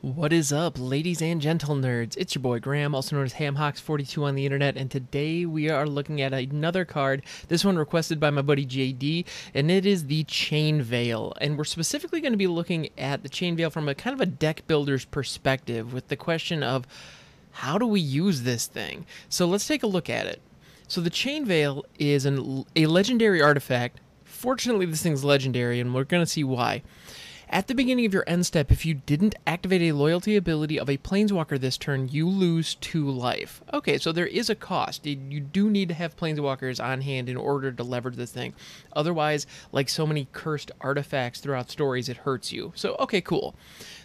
What is up, ladies and gentle nerds? It's your boy Graham, also known as HamHocks42 on the internet, and today we are looking at another card. This one requested by my buddy JD, and it is the Chain Veil. And we're specifically going to be looking at the Chain Veil from a kind of a deck builder's perspective, with the question of how do we use this thing? So let's take a look at it. So the Chain Veil is an, a legendary artifact. Fortunately, this thing's legendary, and we're going to see why. At the beginning of your end step, if you didn't activate a loyalty ability of a planeswalker this turn, you lose two life. Okay, so there is a cost. You do need to have planeswalkers on hand in order to leverage this thing. Otherwise, like so many cursed artifacts throughout stories, it hurts you. So, okay, cool.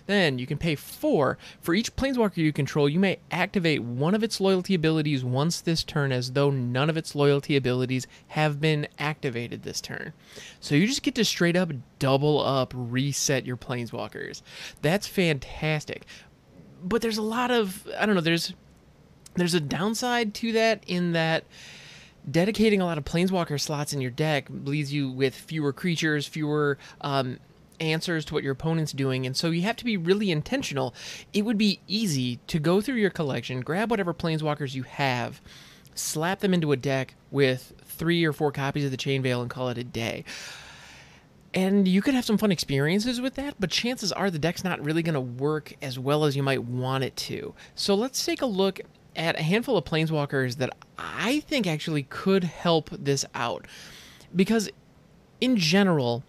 Then you can pay four. For each planeswalker you control, you may activate one of its loyalty abilities once this turn as though none of its loyalty abilities have been activated this turn. So you just get to straight up double up reset your planeswalkers. That's fantastic. But there's a lot of I don't know, there's there's a downside to that in that dedicating a lot of planeswalker slots in your deck leaves you with fewer creatures, fewer um, answers to what your opponent's doing, and so you have to be really intentional. It would be easy to go through your collection, grab whatever planeswalkers you have, slap them into a deck with three or four copies of the Chain Veil, and call it a day. And you could have some fun experiences with that, but chances are the deck's not really going to work as well as you might want it to. So let's take a look at a handful of planeswalkers that I think actually could help this out. Because in general,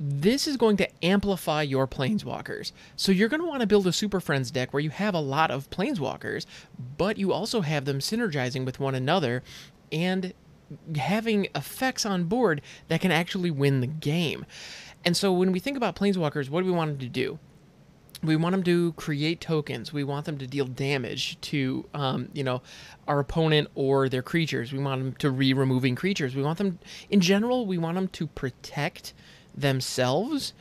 this is going to amplify your planeswalkers. So you're going to want to build a Super Friends deck where you have a lot of planeswalkers, but you also have them synergizing with one another and having effects on board that can actually win the game. And so when we think about planeswalkers, what do we want them to do? we want them to create tokens. We want them to deal damage to, um, you know, our opponent or their creatures. We want them to re-removing creatures. We want them, in general, we want them to protect themselves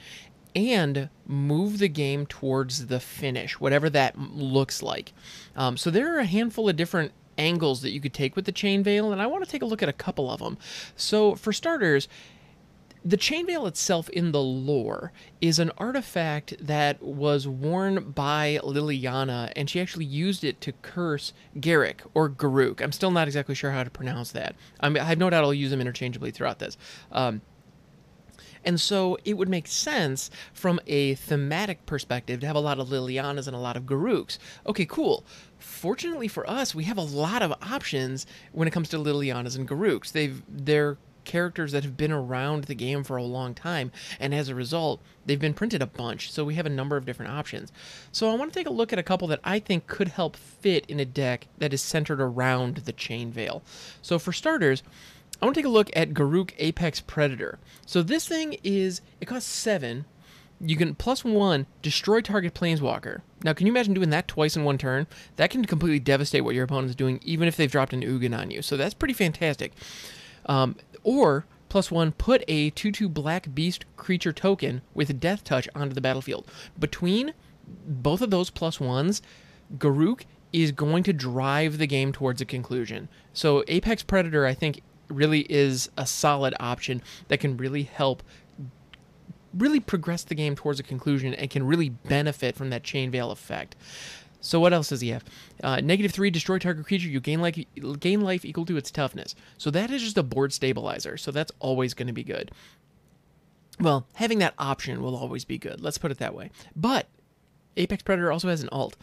and move the game towards the finish, whatever that looks like. Um, so there are a handful of different angles that you could take with the chain veil, and I want to take a look at a couple of them. So for starters, the chain veil itself in the lore is an artifact that was worn by Liliana, and she actually used it to curse Garruk or Garuk. I'm still not exactly sure how to pronounce that. I, mean, I have no doubt I'll use them interchangeably throughout this. Um, and so it would make sense from a thematic perspective to have a lot of Lilianas and a lot of Garruks. Okay, cool. Fortunately for us, we have a lot of options when it comes to Lilianas and Garruks. They've they're characters that have been around the game for a long time, and as a result, they've been printed a bunch, so we have a number of different options. So I want to take a look at a couple that I think could help fit in a deck that is centered around the Chain Veil. So for starters, I want to take a look at Garruk Apex Predator. So this thing is, it costs 7. You can plus 1, destroy target Planeswalker. Now, can you imagine doing that twice in one turn? That can completely devastate what your opponent is doing, even if they've dropped an Ugin on you. So that's pretty fantastic. Um, or, plus 1, put a 2-2 Black Beast creature token with Death Touch onto the battlefield. Between both of those plus 1s, Garruk is going to drive the game towards a conclusion. So Apex Predator, I think, really is a solid option that can really help really progress the game towards a conclusion and can really benefit from that chain veil effect. So what else does he have? Uh, negative three, destroy target creature. You gain life, gain life equal to its toughness. So that is just a board stabilizer. So that's always going to be good. Well, having that option will always be good. Let's put it that way. But Apex Predator also has an alt.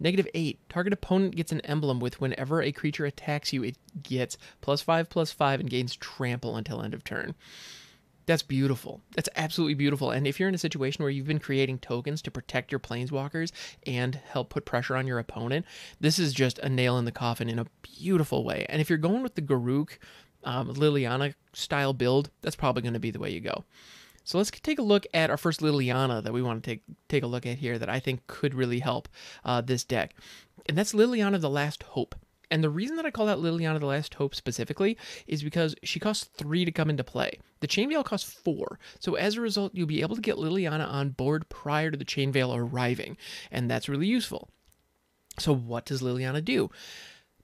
Negative 8. Target opponent gets an emblem with whenever a creature attacks you, it gets plus 5, plus 5, and gains trample until end of turn. That's beautiful. That's absolutely beautiful. And if you're in a situation where you've been creating tokens to protect your planeswalkers and help put pressure on your opponent, this is just a nail in the coffin in a beautiful way. And if you're going with the Garruk um, Liliana style build, that's probably going to be the way you go. So let's take a look at our first Liliana that we want to take take a look at here that I think could really help uh, this deck, and that's Liliana the Last Hope. And the reason that I call that Liliana the Last Hope specifically is because she costs three to come into play. The Chain Veil costs four. So as a result, you'll be able to get Liliana on board prior to the Chain Veil arriving. And that's really useful. So what does Liliana do?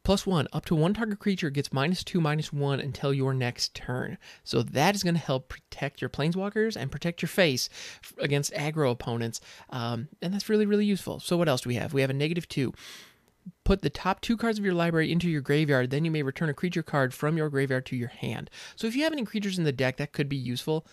Plus one, up to one target creature gets minus two, minus one until your next turn. So that is going to help protect your planeswalkers and protect your face against aggro opponents. Um, and that's really, really useful. So what else do we have? We have a negative two. Put the top two cards of your library into your graveyard, then you may return a creature card from your graveyard to your hand. So if you have any creatures in the deck, that could be useful.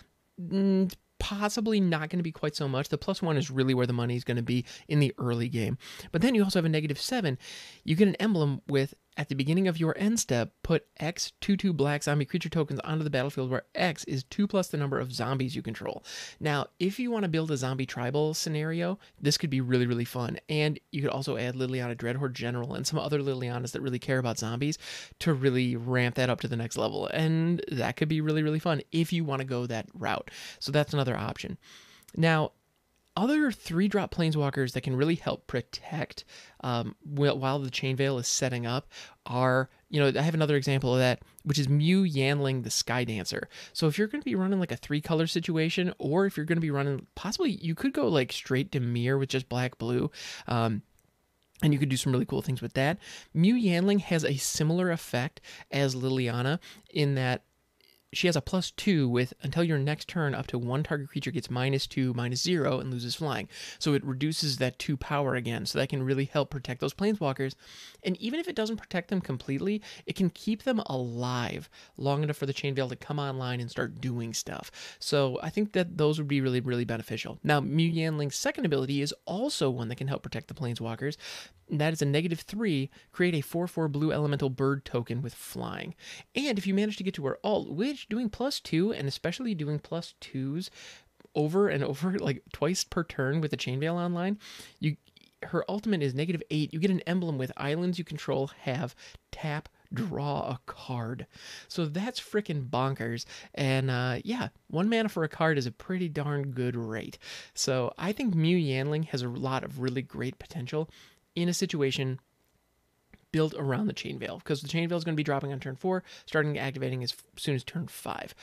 Possibly not going to be quite so much. The plus one is really where the money is going to be in the early game. But then you also have a negative seven. You get an emblem with at the beginning of your end step, put X 2 2 black zombie creature tokens onto the battlefield where X is 2 plus the number of zombies you control. Now, if you want to build a zombie tribal scenario, this could be really, really fun. And you could also add Liliana Dreadhorde General and some other Lilianas that really care about zombies to really ramp that up to the next level. And that could be really, really fun if you want to go that route. So that's another option. Now, other three drop planeswalkers that can really help protect um, while the chain veil is setting up are you know i have another example of that which is Mu Yanling the sky dancer so if you're going to be running like a three color situation or if you're going to be running possibly you could go like straight Dimir with just black blue um, and you could do some really cool things with that. Mu Yanling has a similar effect as Liliana in that she has a plus two with until your next turn, up to one target creature gets minus two, minus zero, and loses flying. So it reduces that two power again. So that can really help protect those planeswalkers. And even if it doesn't protect them completely, it can keep them alive long enough for the chain veil to come online and start doing stuff. So I think that those would be really, really beneficial. Now, Mu Yanling's second ability is also one that can help protect the planeswalkers that is a negative three, create a 4 4 blue elemental bird token with flying. And if you manage to get to her alt, which doing plus two, and especially doing plus twos over and over, like twice per turn with the chain veil online, you her ultimate is negative eight. You get an emblem with islands you control have tap draw a card. So that's freaking bonkers. And uh, yeah, one mana for a card is a pretty darn good rate. So I think Mu Yanling has a lot of really great potential in a situation built around the chain veil because the chain veil is going to be dropping on turn four, starting activating as soon as turn five.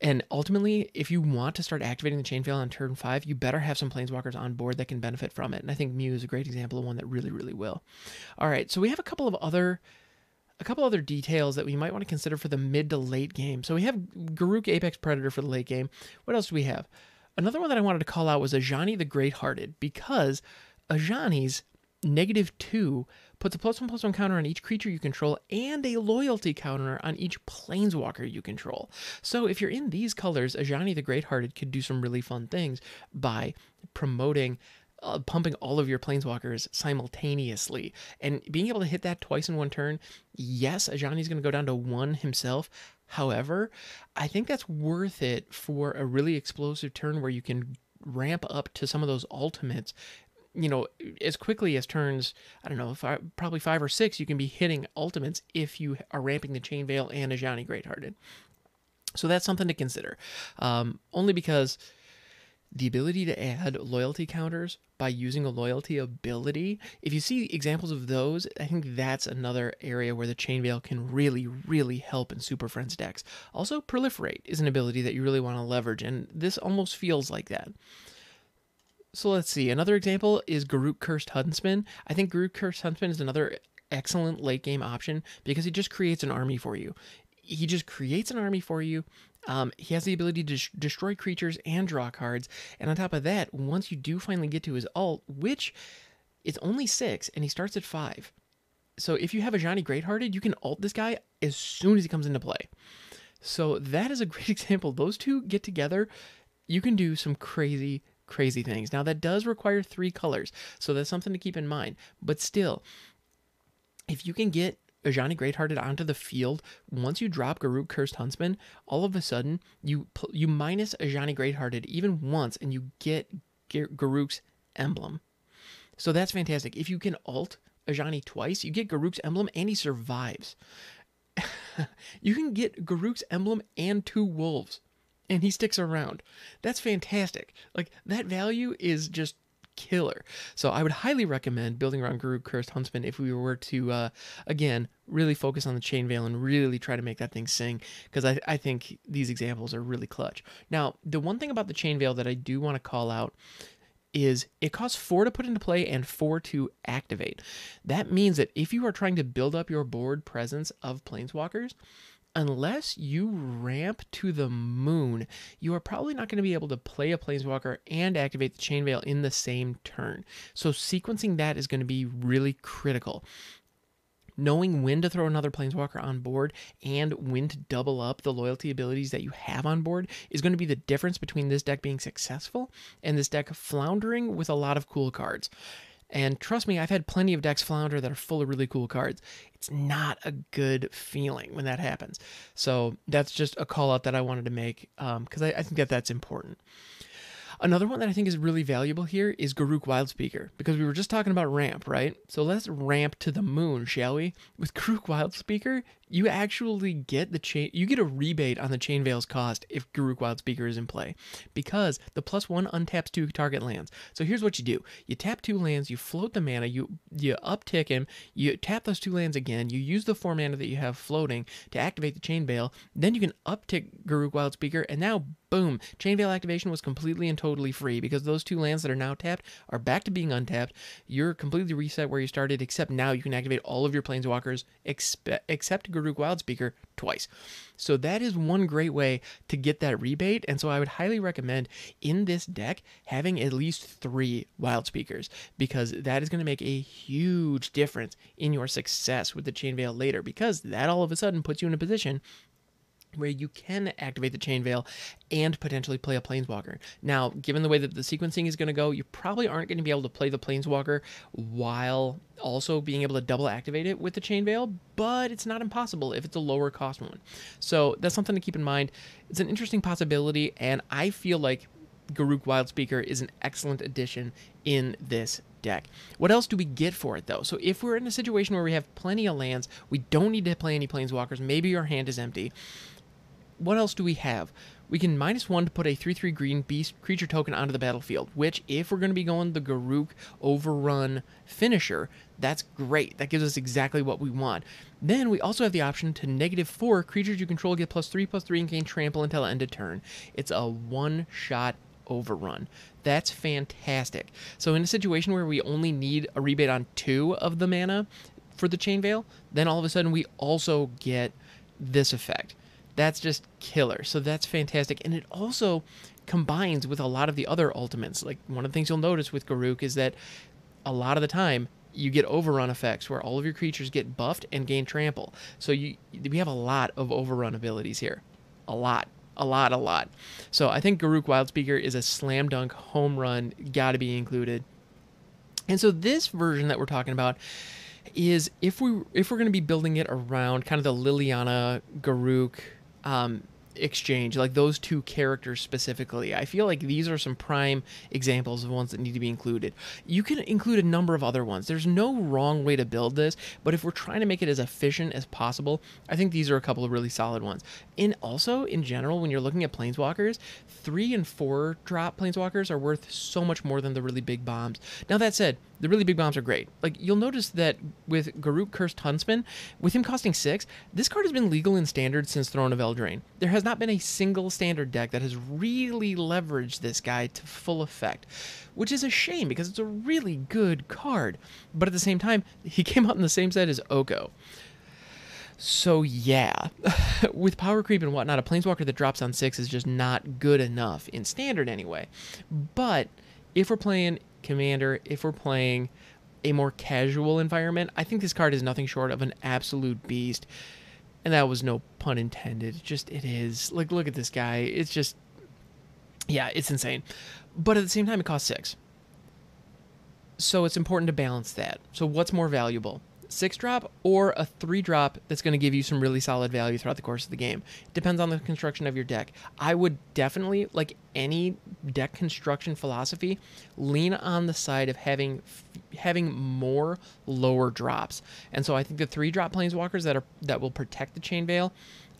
And ultimately, if you want to start activating the chain veil on turn five, you better have some planeswalkers on board that can benefit from it. And I think Mu is a great example of one that really, really will. All right, so we have a couple of other a couple other details that we might want to consider for the mid to late game. So we have Garruk Apex Predator for the late game. What else do we have? Another one that I wanted to call out was Ajani the Great Hearted because Ajani's negative two puts a plus one plus one counter on each creature you control and a loyalty counter on each planeswalker you control. So if you're in these colors, Ajani the Great Hearted could do some really fun things by promoting. Uh, pumping all of your planeswalkers simultaneously and being able to hit that twice in one turn. Yes, Ajani's going to go down to one himself. However, I think that's worth it for a really explosive turn where you can ramp up to some of those ultimates you know, as quickly as turns, I don't know, five, probably five or six, you can be hitting ultimates if you are ramping the Chain Veil and a Ajani Greathearted. So that's something to consider. Um, only because the ability to add loyalty counters by using a loyalty ability, if you see examples of those, I think that's another area where the Chain Veil can really, really help in Super Friends decks. Also, Proliferate is an ability that you really want to leverage, and this almost feels like that. So let's see. Another example is Garruk Cursed Huntsman. I think Garruk Cursed Huntsman is another excellent late game option because he just creates an army for you. He just creates an army for you. Um, he has the ability to destroy creatures and draw cards. And on top of that, once you do finally get to his alt, which is only six, and he starts at five. So if you have Ajani Greathearted, you can alt this guy as soon as he comes into play. So that is a great example. Those two get together, you can do some crazy crazy things. Now, that does require three colors, so that's something to keep in mind. But still, if you can get Ajani Greathearted onto the field, once you drop Garruk Cursed Huntsman, all of a sudden you you minus Ajani Greathearted even once, and you get Garruk's emblem. So that's fantastic. If you can alt Ajani twice, you get Garruk's emblem, and he survives. you can get Garruk's emblem and two wolves and he sticks around. That's fantastic. Like that value is just killer. So I would highly recommend building around Garruk Cursed Huntsman if we were to, uh, again, really focus on the Chain Veil and really try to make that thing sing, because I, I think these examples are really clutch. Now, the one thing about the Chain Veil that I do want to call out is it costs four to put into play and four to activate. That means that if you are trying to build up your board presence of planeswalkers, unless you ramp to the moon, you are probably not going to be able to play a Planeswalker and activate the Chain Veil in the same turn. So sequencing that is going to be really critical. Knowing when to throw another Planeswalker on board and when to double up the loyalty abilities that you have on board is going to be the difference between this deck being successful and this deck floundering with a lot of cool cards. And trust me, I've had plenty of decks flounder that are full of really cool cards. It's not a good feeling when that happens. So that's just a call out that I wanted to make because um, I, I think that that's important. Another one that I think is really valuable here is Garruk Wildspeaker, because we were just talking about ramp, right? So let's ramp to the moon, shall we? With Garruk Wildspeaker, you actually get the chain you get a rebate on the chain veil's cost if Garruk Wildspeaker is in play. Because the plus one untaps two target lands. So here's what you do. You tap two lands, you float the mana, you you uptick him, you tap those two lands again, you use the four mana that you have floating to activate the chain veil, then you can uptick Garruk Wildspeaker, and now boom, Chain Veil activation was completely and totally free because those two lands that are now tapped are back to being untapped. You're completely reset where you started, except now you can activate all of your planeswalkers expe- except Garruk Wildspeaker twice. So that is one great way to get that rebate. And so I would highly recommend in this deck having at least three Wildspeakers because that is going to make a huge difference in your success with the Chain Veil later because that all of a sudden puts you in a position where you can activate the chain veil and potentially play a planeswalker. Now, given the way that the sequencing is going to go, you probably aren't going to be able to play the planeswalker while also being able to double activate it with the chain veil, but it's not impossible if it's a lower cost one. So that's something to keep in mind. It's an interesting possibility, and I feel like Garruk Wildspeaker is an excellent addition in this deck. What else do we get for it though? So if we're in a situation where we have plenty of lands, we don't need to play any planeswalkers, maybe our hand is empty what else do we have? We can minus one to put a 3 3 green beast creature token onto the battlefield, which, if we're going to be going the Garruk overrun finisher, that's great. That gives us exactly what we want. Then we also have the option to negative four creatures you control get plus three plus three and gain trample until end of turn. It's a one shot overrun. That's fantastic. So in a situation where we only need a rebate on two of the mana for the chain veil, then all of a sudden we also get this effect that's just killer. So that's fantastic. And it also combines with a lot of the other ultimates. Like one of the things you'll notice with Garruk is that a lot of the time you get overrun effects where all of your creatures get buffed and gain trample. So you we have a lot of overrun abilities here. A lot. A lot, a lot. So I think Garruk Wildspeaker is a slam dunk home run, gotta be included. And so this version that we're talking about is if we if we're to be building it around kind of the Liliana Garruk um, exchange, like those two characters specifically. I feel like these are some prime examples of ones that need to be included. You can include a number of other ones. There's no wrong way to build this, but if we're trying to make it as efficient as possible, I think these are a couple of really solid ones. And also, in general, when you're looking at planeswalkers, three and four drop planeswalkers are worth so much more than the really big bombs. Now, that said, the really big bombs are great. Like you'll notice that with Garruk Cursed Huntsman, with him costing six, this card has been legal in standard since Throne of Eldraine. There has not been a single standard deck that has really leveraged this guy to full effect, which is a shame because it's a really good card. But at the same time, he came out in the same set as Oko. So yeah, with power creep and whatnot, a planeswalker that drops on six is just not good enough in standard anyway. But if we're playing commander, if we're playing a more casual environment, I think this card is nothing short of an absolute beast. And that was no pun intended. Just it is. Like look at this guy. It's just yeah, it's insane. But at the same time it costs 6. So it's important to balance that. So what's more valuable? Six drop or a three drop that's going to give you some really solid value throughout the course of the game. It depends on the construction of your deck. I would definitely, like any deck construction philosophy, lean on the side of having having more lower drops. And so I think the three drop planeswalkers that are that will protect the chain veil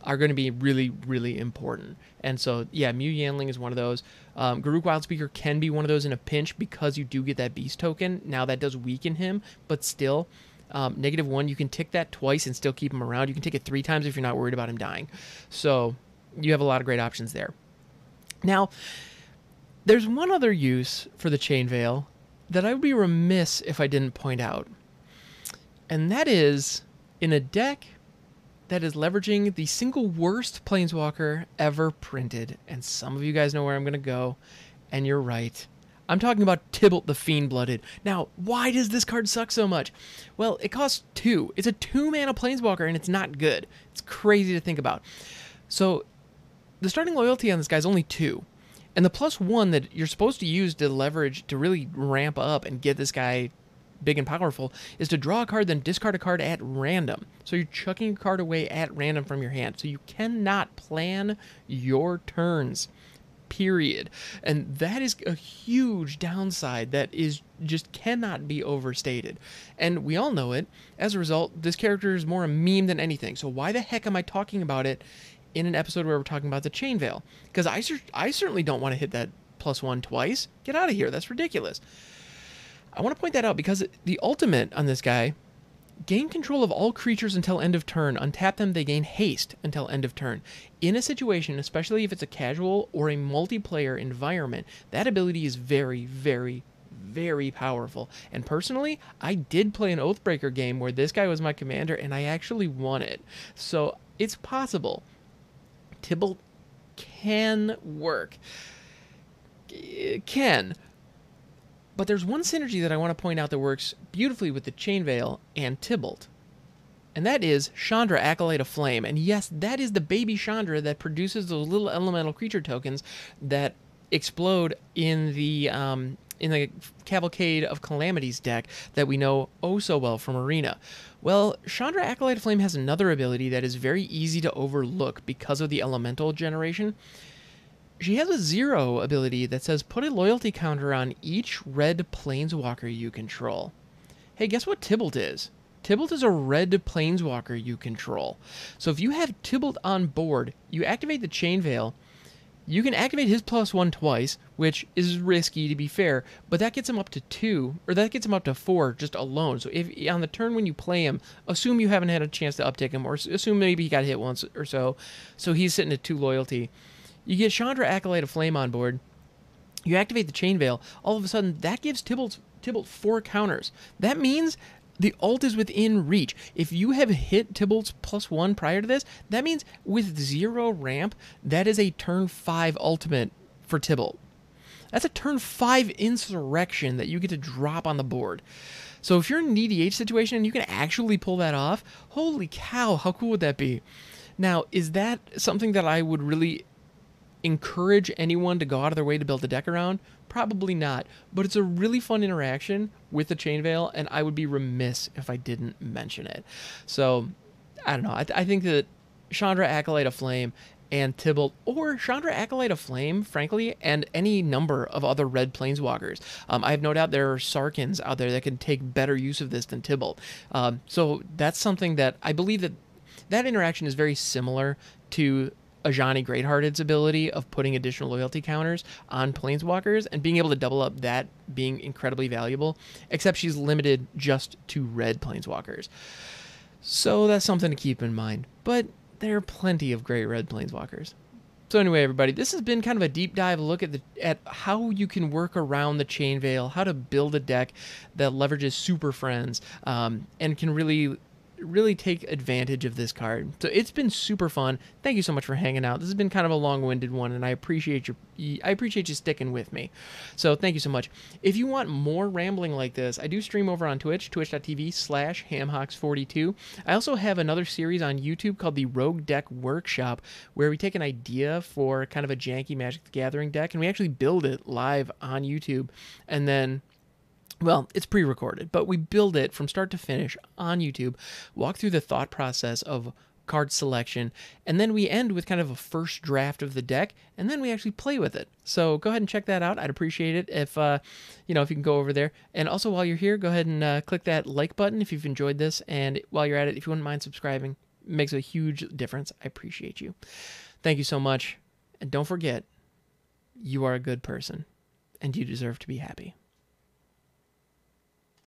are going to be really, really important. And so, yeah, Mu Yanling is one of those. Um, Garruk Wildspeaker can be one of those in a pinch because you do get that beast token. Now that does weaken him, but still, um, negative one, you can tick that twice and still keep him around. You can tick it three times if you're not worried about him dying. So you have a lot of great options there. Now, There's one other use for the chain veil that I would be remiss if I didn't point out. And that is in a deck that is leveraging the single worst planeswalker ever printed. And some of you guys know where I'm going to go, and you're right. I'm talking about Tibalt the Fiend Blooded. Now, why does this card suck so much? Well, it costs two. It's a two mana planeswalker, and it's not good. It's crazy to think about. So, the starting loyalty on this guy is only two. And the plus one that you're supposed to use to leverage to really ramp up and get this guy big and powerful is to draw a card, then discard a card at random. So you're chucking a card away at random from your hand. So you cannot plan your turns. Period. And that is a huge downside that is just cannot be overstated. And we all know it. As a result, this character is more a meme than anything. So why the heck am I talking about it in an episode where we're talking about the chain veil? Because I, I certainly don't want to hit that plus one twice. Get out of here. That's ridiculous. I want to point that out because the ultimate on this guy gain control of all creatures until end of turn. Untap them, they gain haste until end of turn. In a situation, especially if it's a casual or a multiplayer environment, that ability is very, very, very powerful. And personally, I did play an Oathbreaker game where this guy was my commander and I actually won it. So it's possible. Tibalt can work. Can. But there's one synergy that I want to point out that works beautifully with the Chain Veil and Tibalt. And that is Chandra, Acolyte of Flame. And yes, that is the baby Chandra that produces those little elemental creature tokens that explode in the um, in the Cavalcade of Calamities deck that we know oh so well from Arena. Well, Chandra Acolyte of Flame has another ability that is very easy to overlook because of the elemental generation. She has a zero ability that says put a loyalty counter on each red planeswalker you control. Hey, guess what Tibalt is? Tibalt is a red planeswalker you control. So if you have Tibalt on board, you activate the Chain Veil. You can activate his plus one twice, which is risky to be fair, but that gets him up to two, or that gets him up to four just alone. So if on the turn when you play him, assume you haven't had a chance to uptick him, or assume maybe he got hit once or so, so he's sitting at two loyalty. You get Chandra Acolyte of Flame on board. You activate the Chain Veil. All of a sudden, that gives Tibalt, Tibalt four counters. That means the ult is within reach. If you have hit Tibalt's plus one prior to this, that means with zero ramp, that is a turn five ultimate for Tibalt. That's a turn five insurrection that you get to drop on the board. So if you're in an EDH situation and you can actually pull that off, holy cow, how cool would that be? Now, is that something that I would really encourage anyone to go out of their way to build a deck around? Probably not, but it's a really fun interaction with the Chain Veil, and I would be remiss if I didn't mention it. So, I don't know. I, th- I think that Chandra Acolyte of Flame and Tibalt, or Chandra Acolyte of Flame, frankly, and any number of other red planeswalkers. Um, I have no doubt there are Sarkhans out there that can take better use of this than Tibalt. Um, so that's something that I believe that that interaction is very similar to Ajani Greathearted's ability of putting additional loyalty counters on planeswalkers and being able to double up that being incredibly valuable, except she's limited just to red planeswalkers. So that's something to keep in mind. But there are plenty of great red planeswalkers. So anyway, everybody, this has been kind of a deep dive look at the at how you can work around the chain veil, how to build a deck that leverages super friends, um, and can really really take advantage of this card. So it's been super fun. Thank you so much for hanging out. This has been kind of a long-winded one, and I appreciate your I appreciate you sticking with me. So thank you so much. If you want more rambling like this, I do stream over on Twitch, twitch.tv slash hamhocks42. I also have another series on YouTube called the Rogue Deck Workshop, where we take an idea for kind of a janky Magic the Gathering deck, and we actually build it live on YouTube, and then well, it's pre recorded, but we build it from start to finish on YouTube, walk through the thought process of card selection, and then we end with kind of a first draft of the deck, and then we actually play with it. So go ahead and check that out. I'd appreciate it if, uh, you know, if you can go over there. And also while you're here, go ahead and uh, click that like button if you've enjoyed this. And while you're at it, if you wouldn't mind subscribing, makes a huge difference. I appreciate you. Thank you so much. And don't forget, you are a good person, and you deserve to be happy.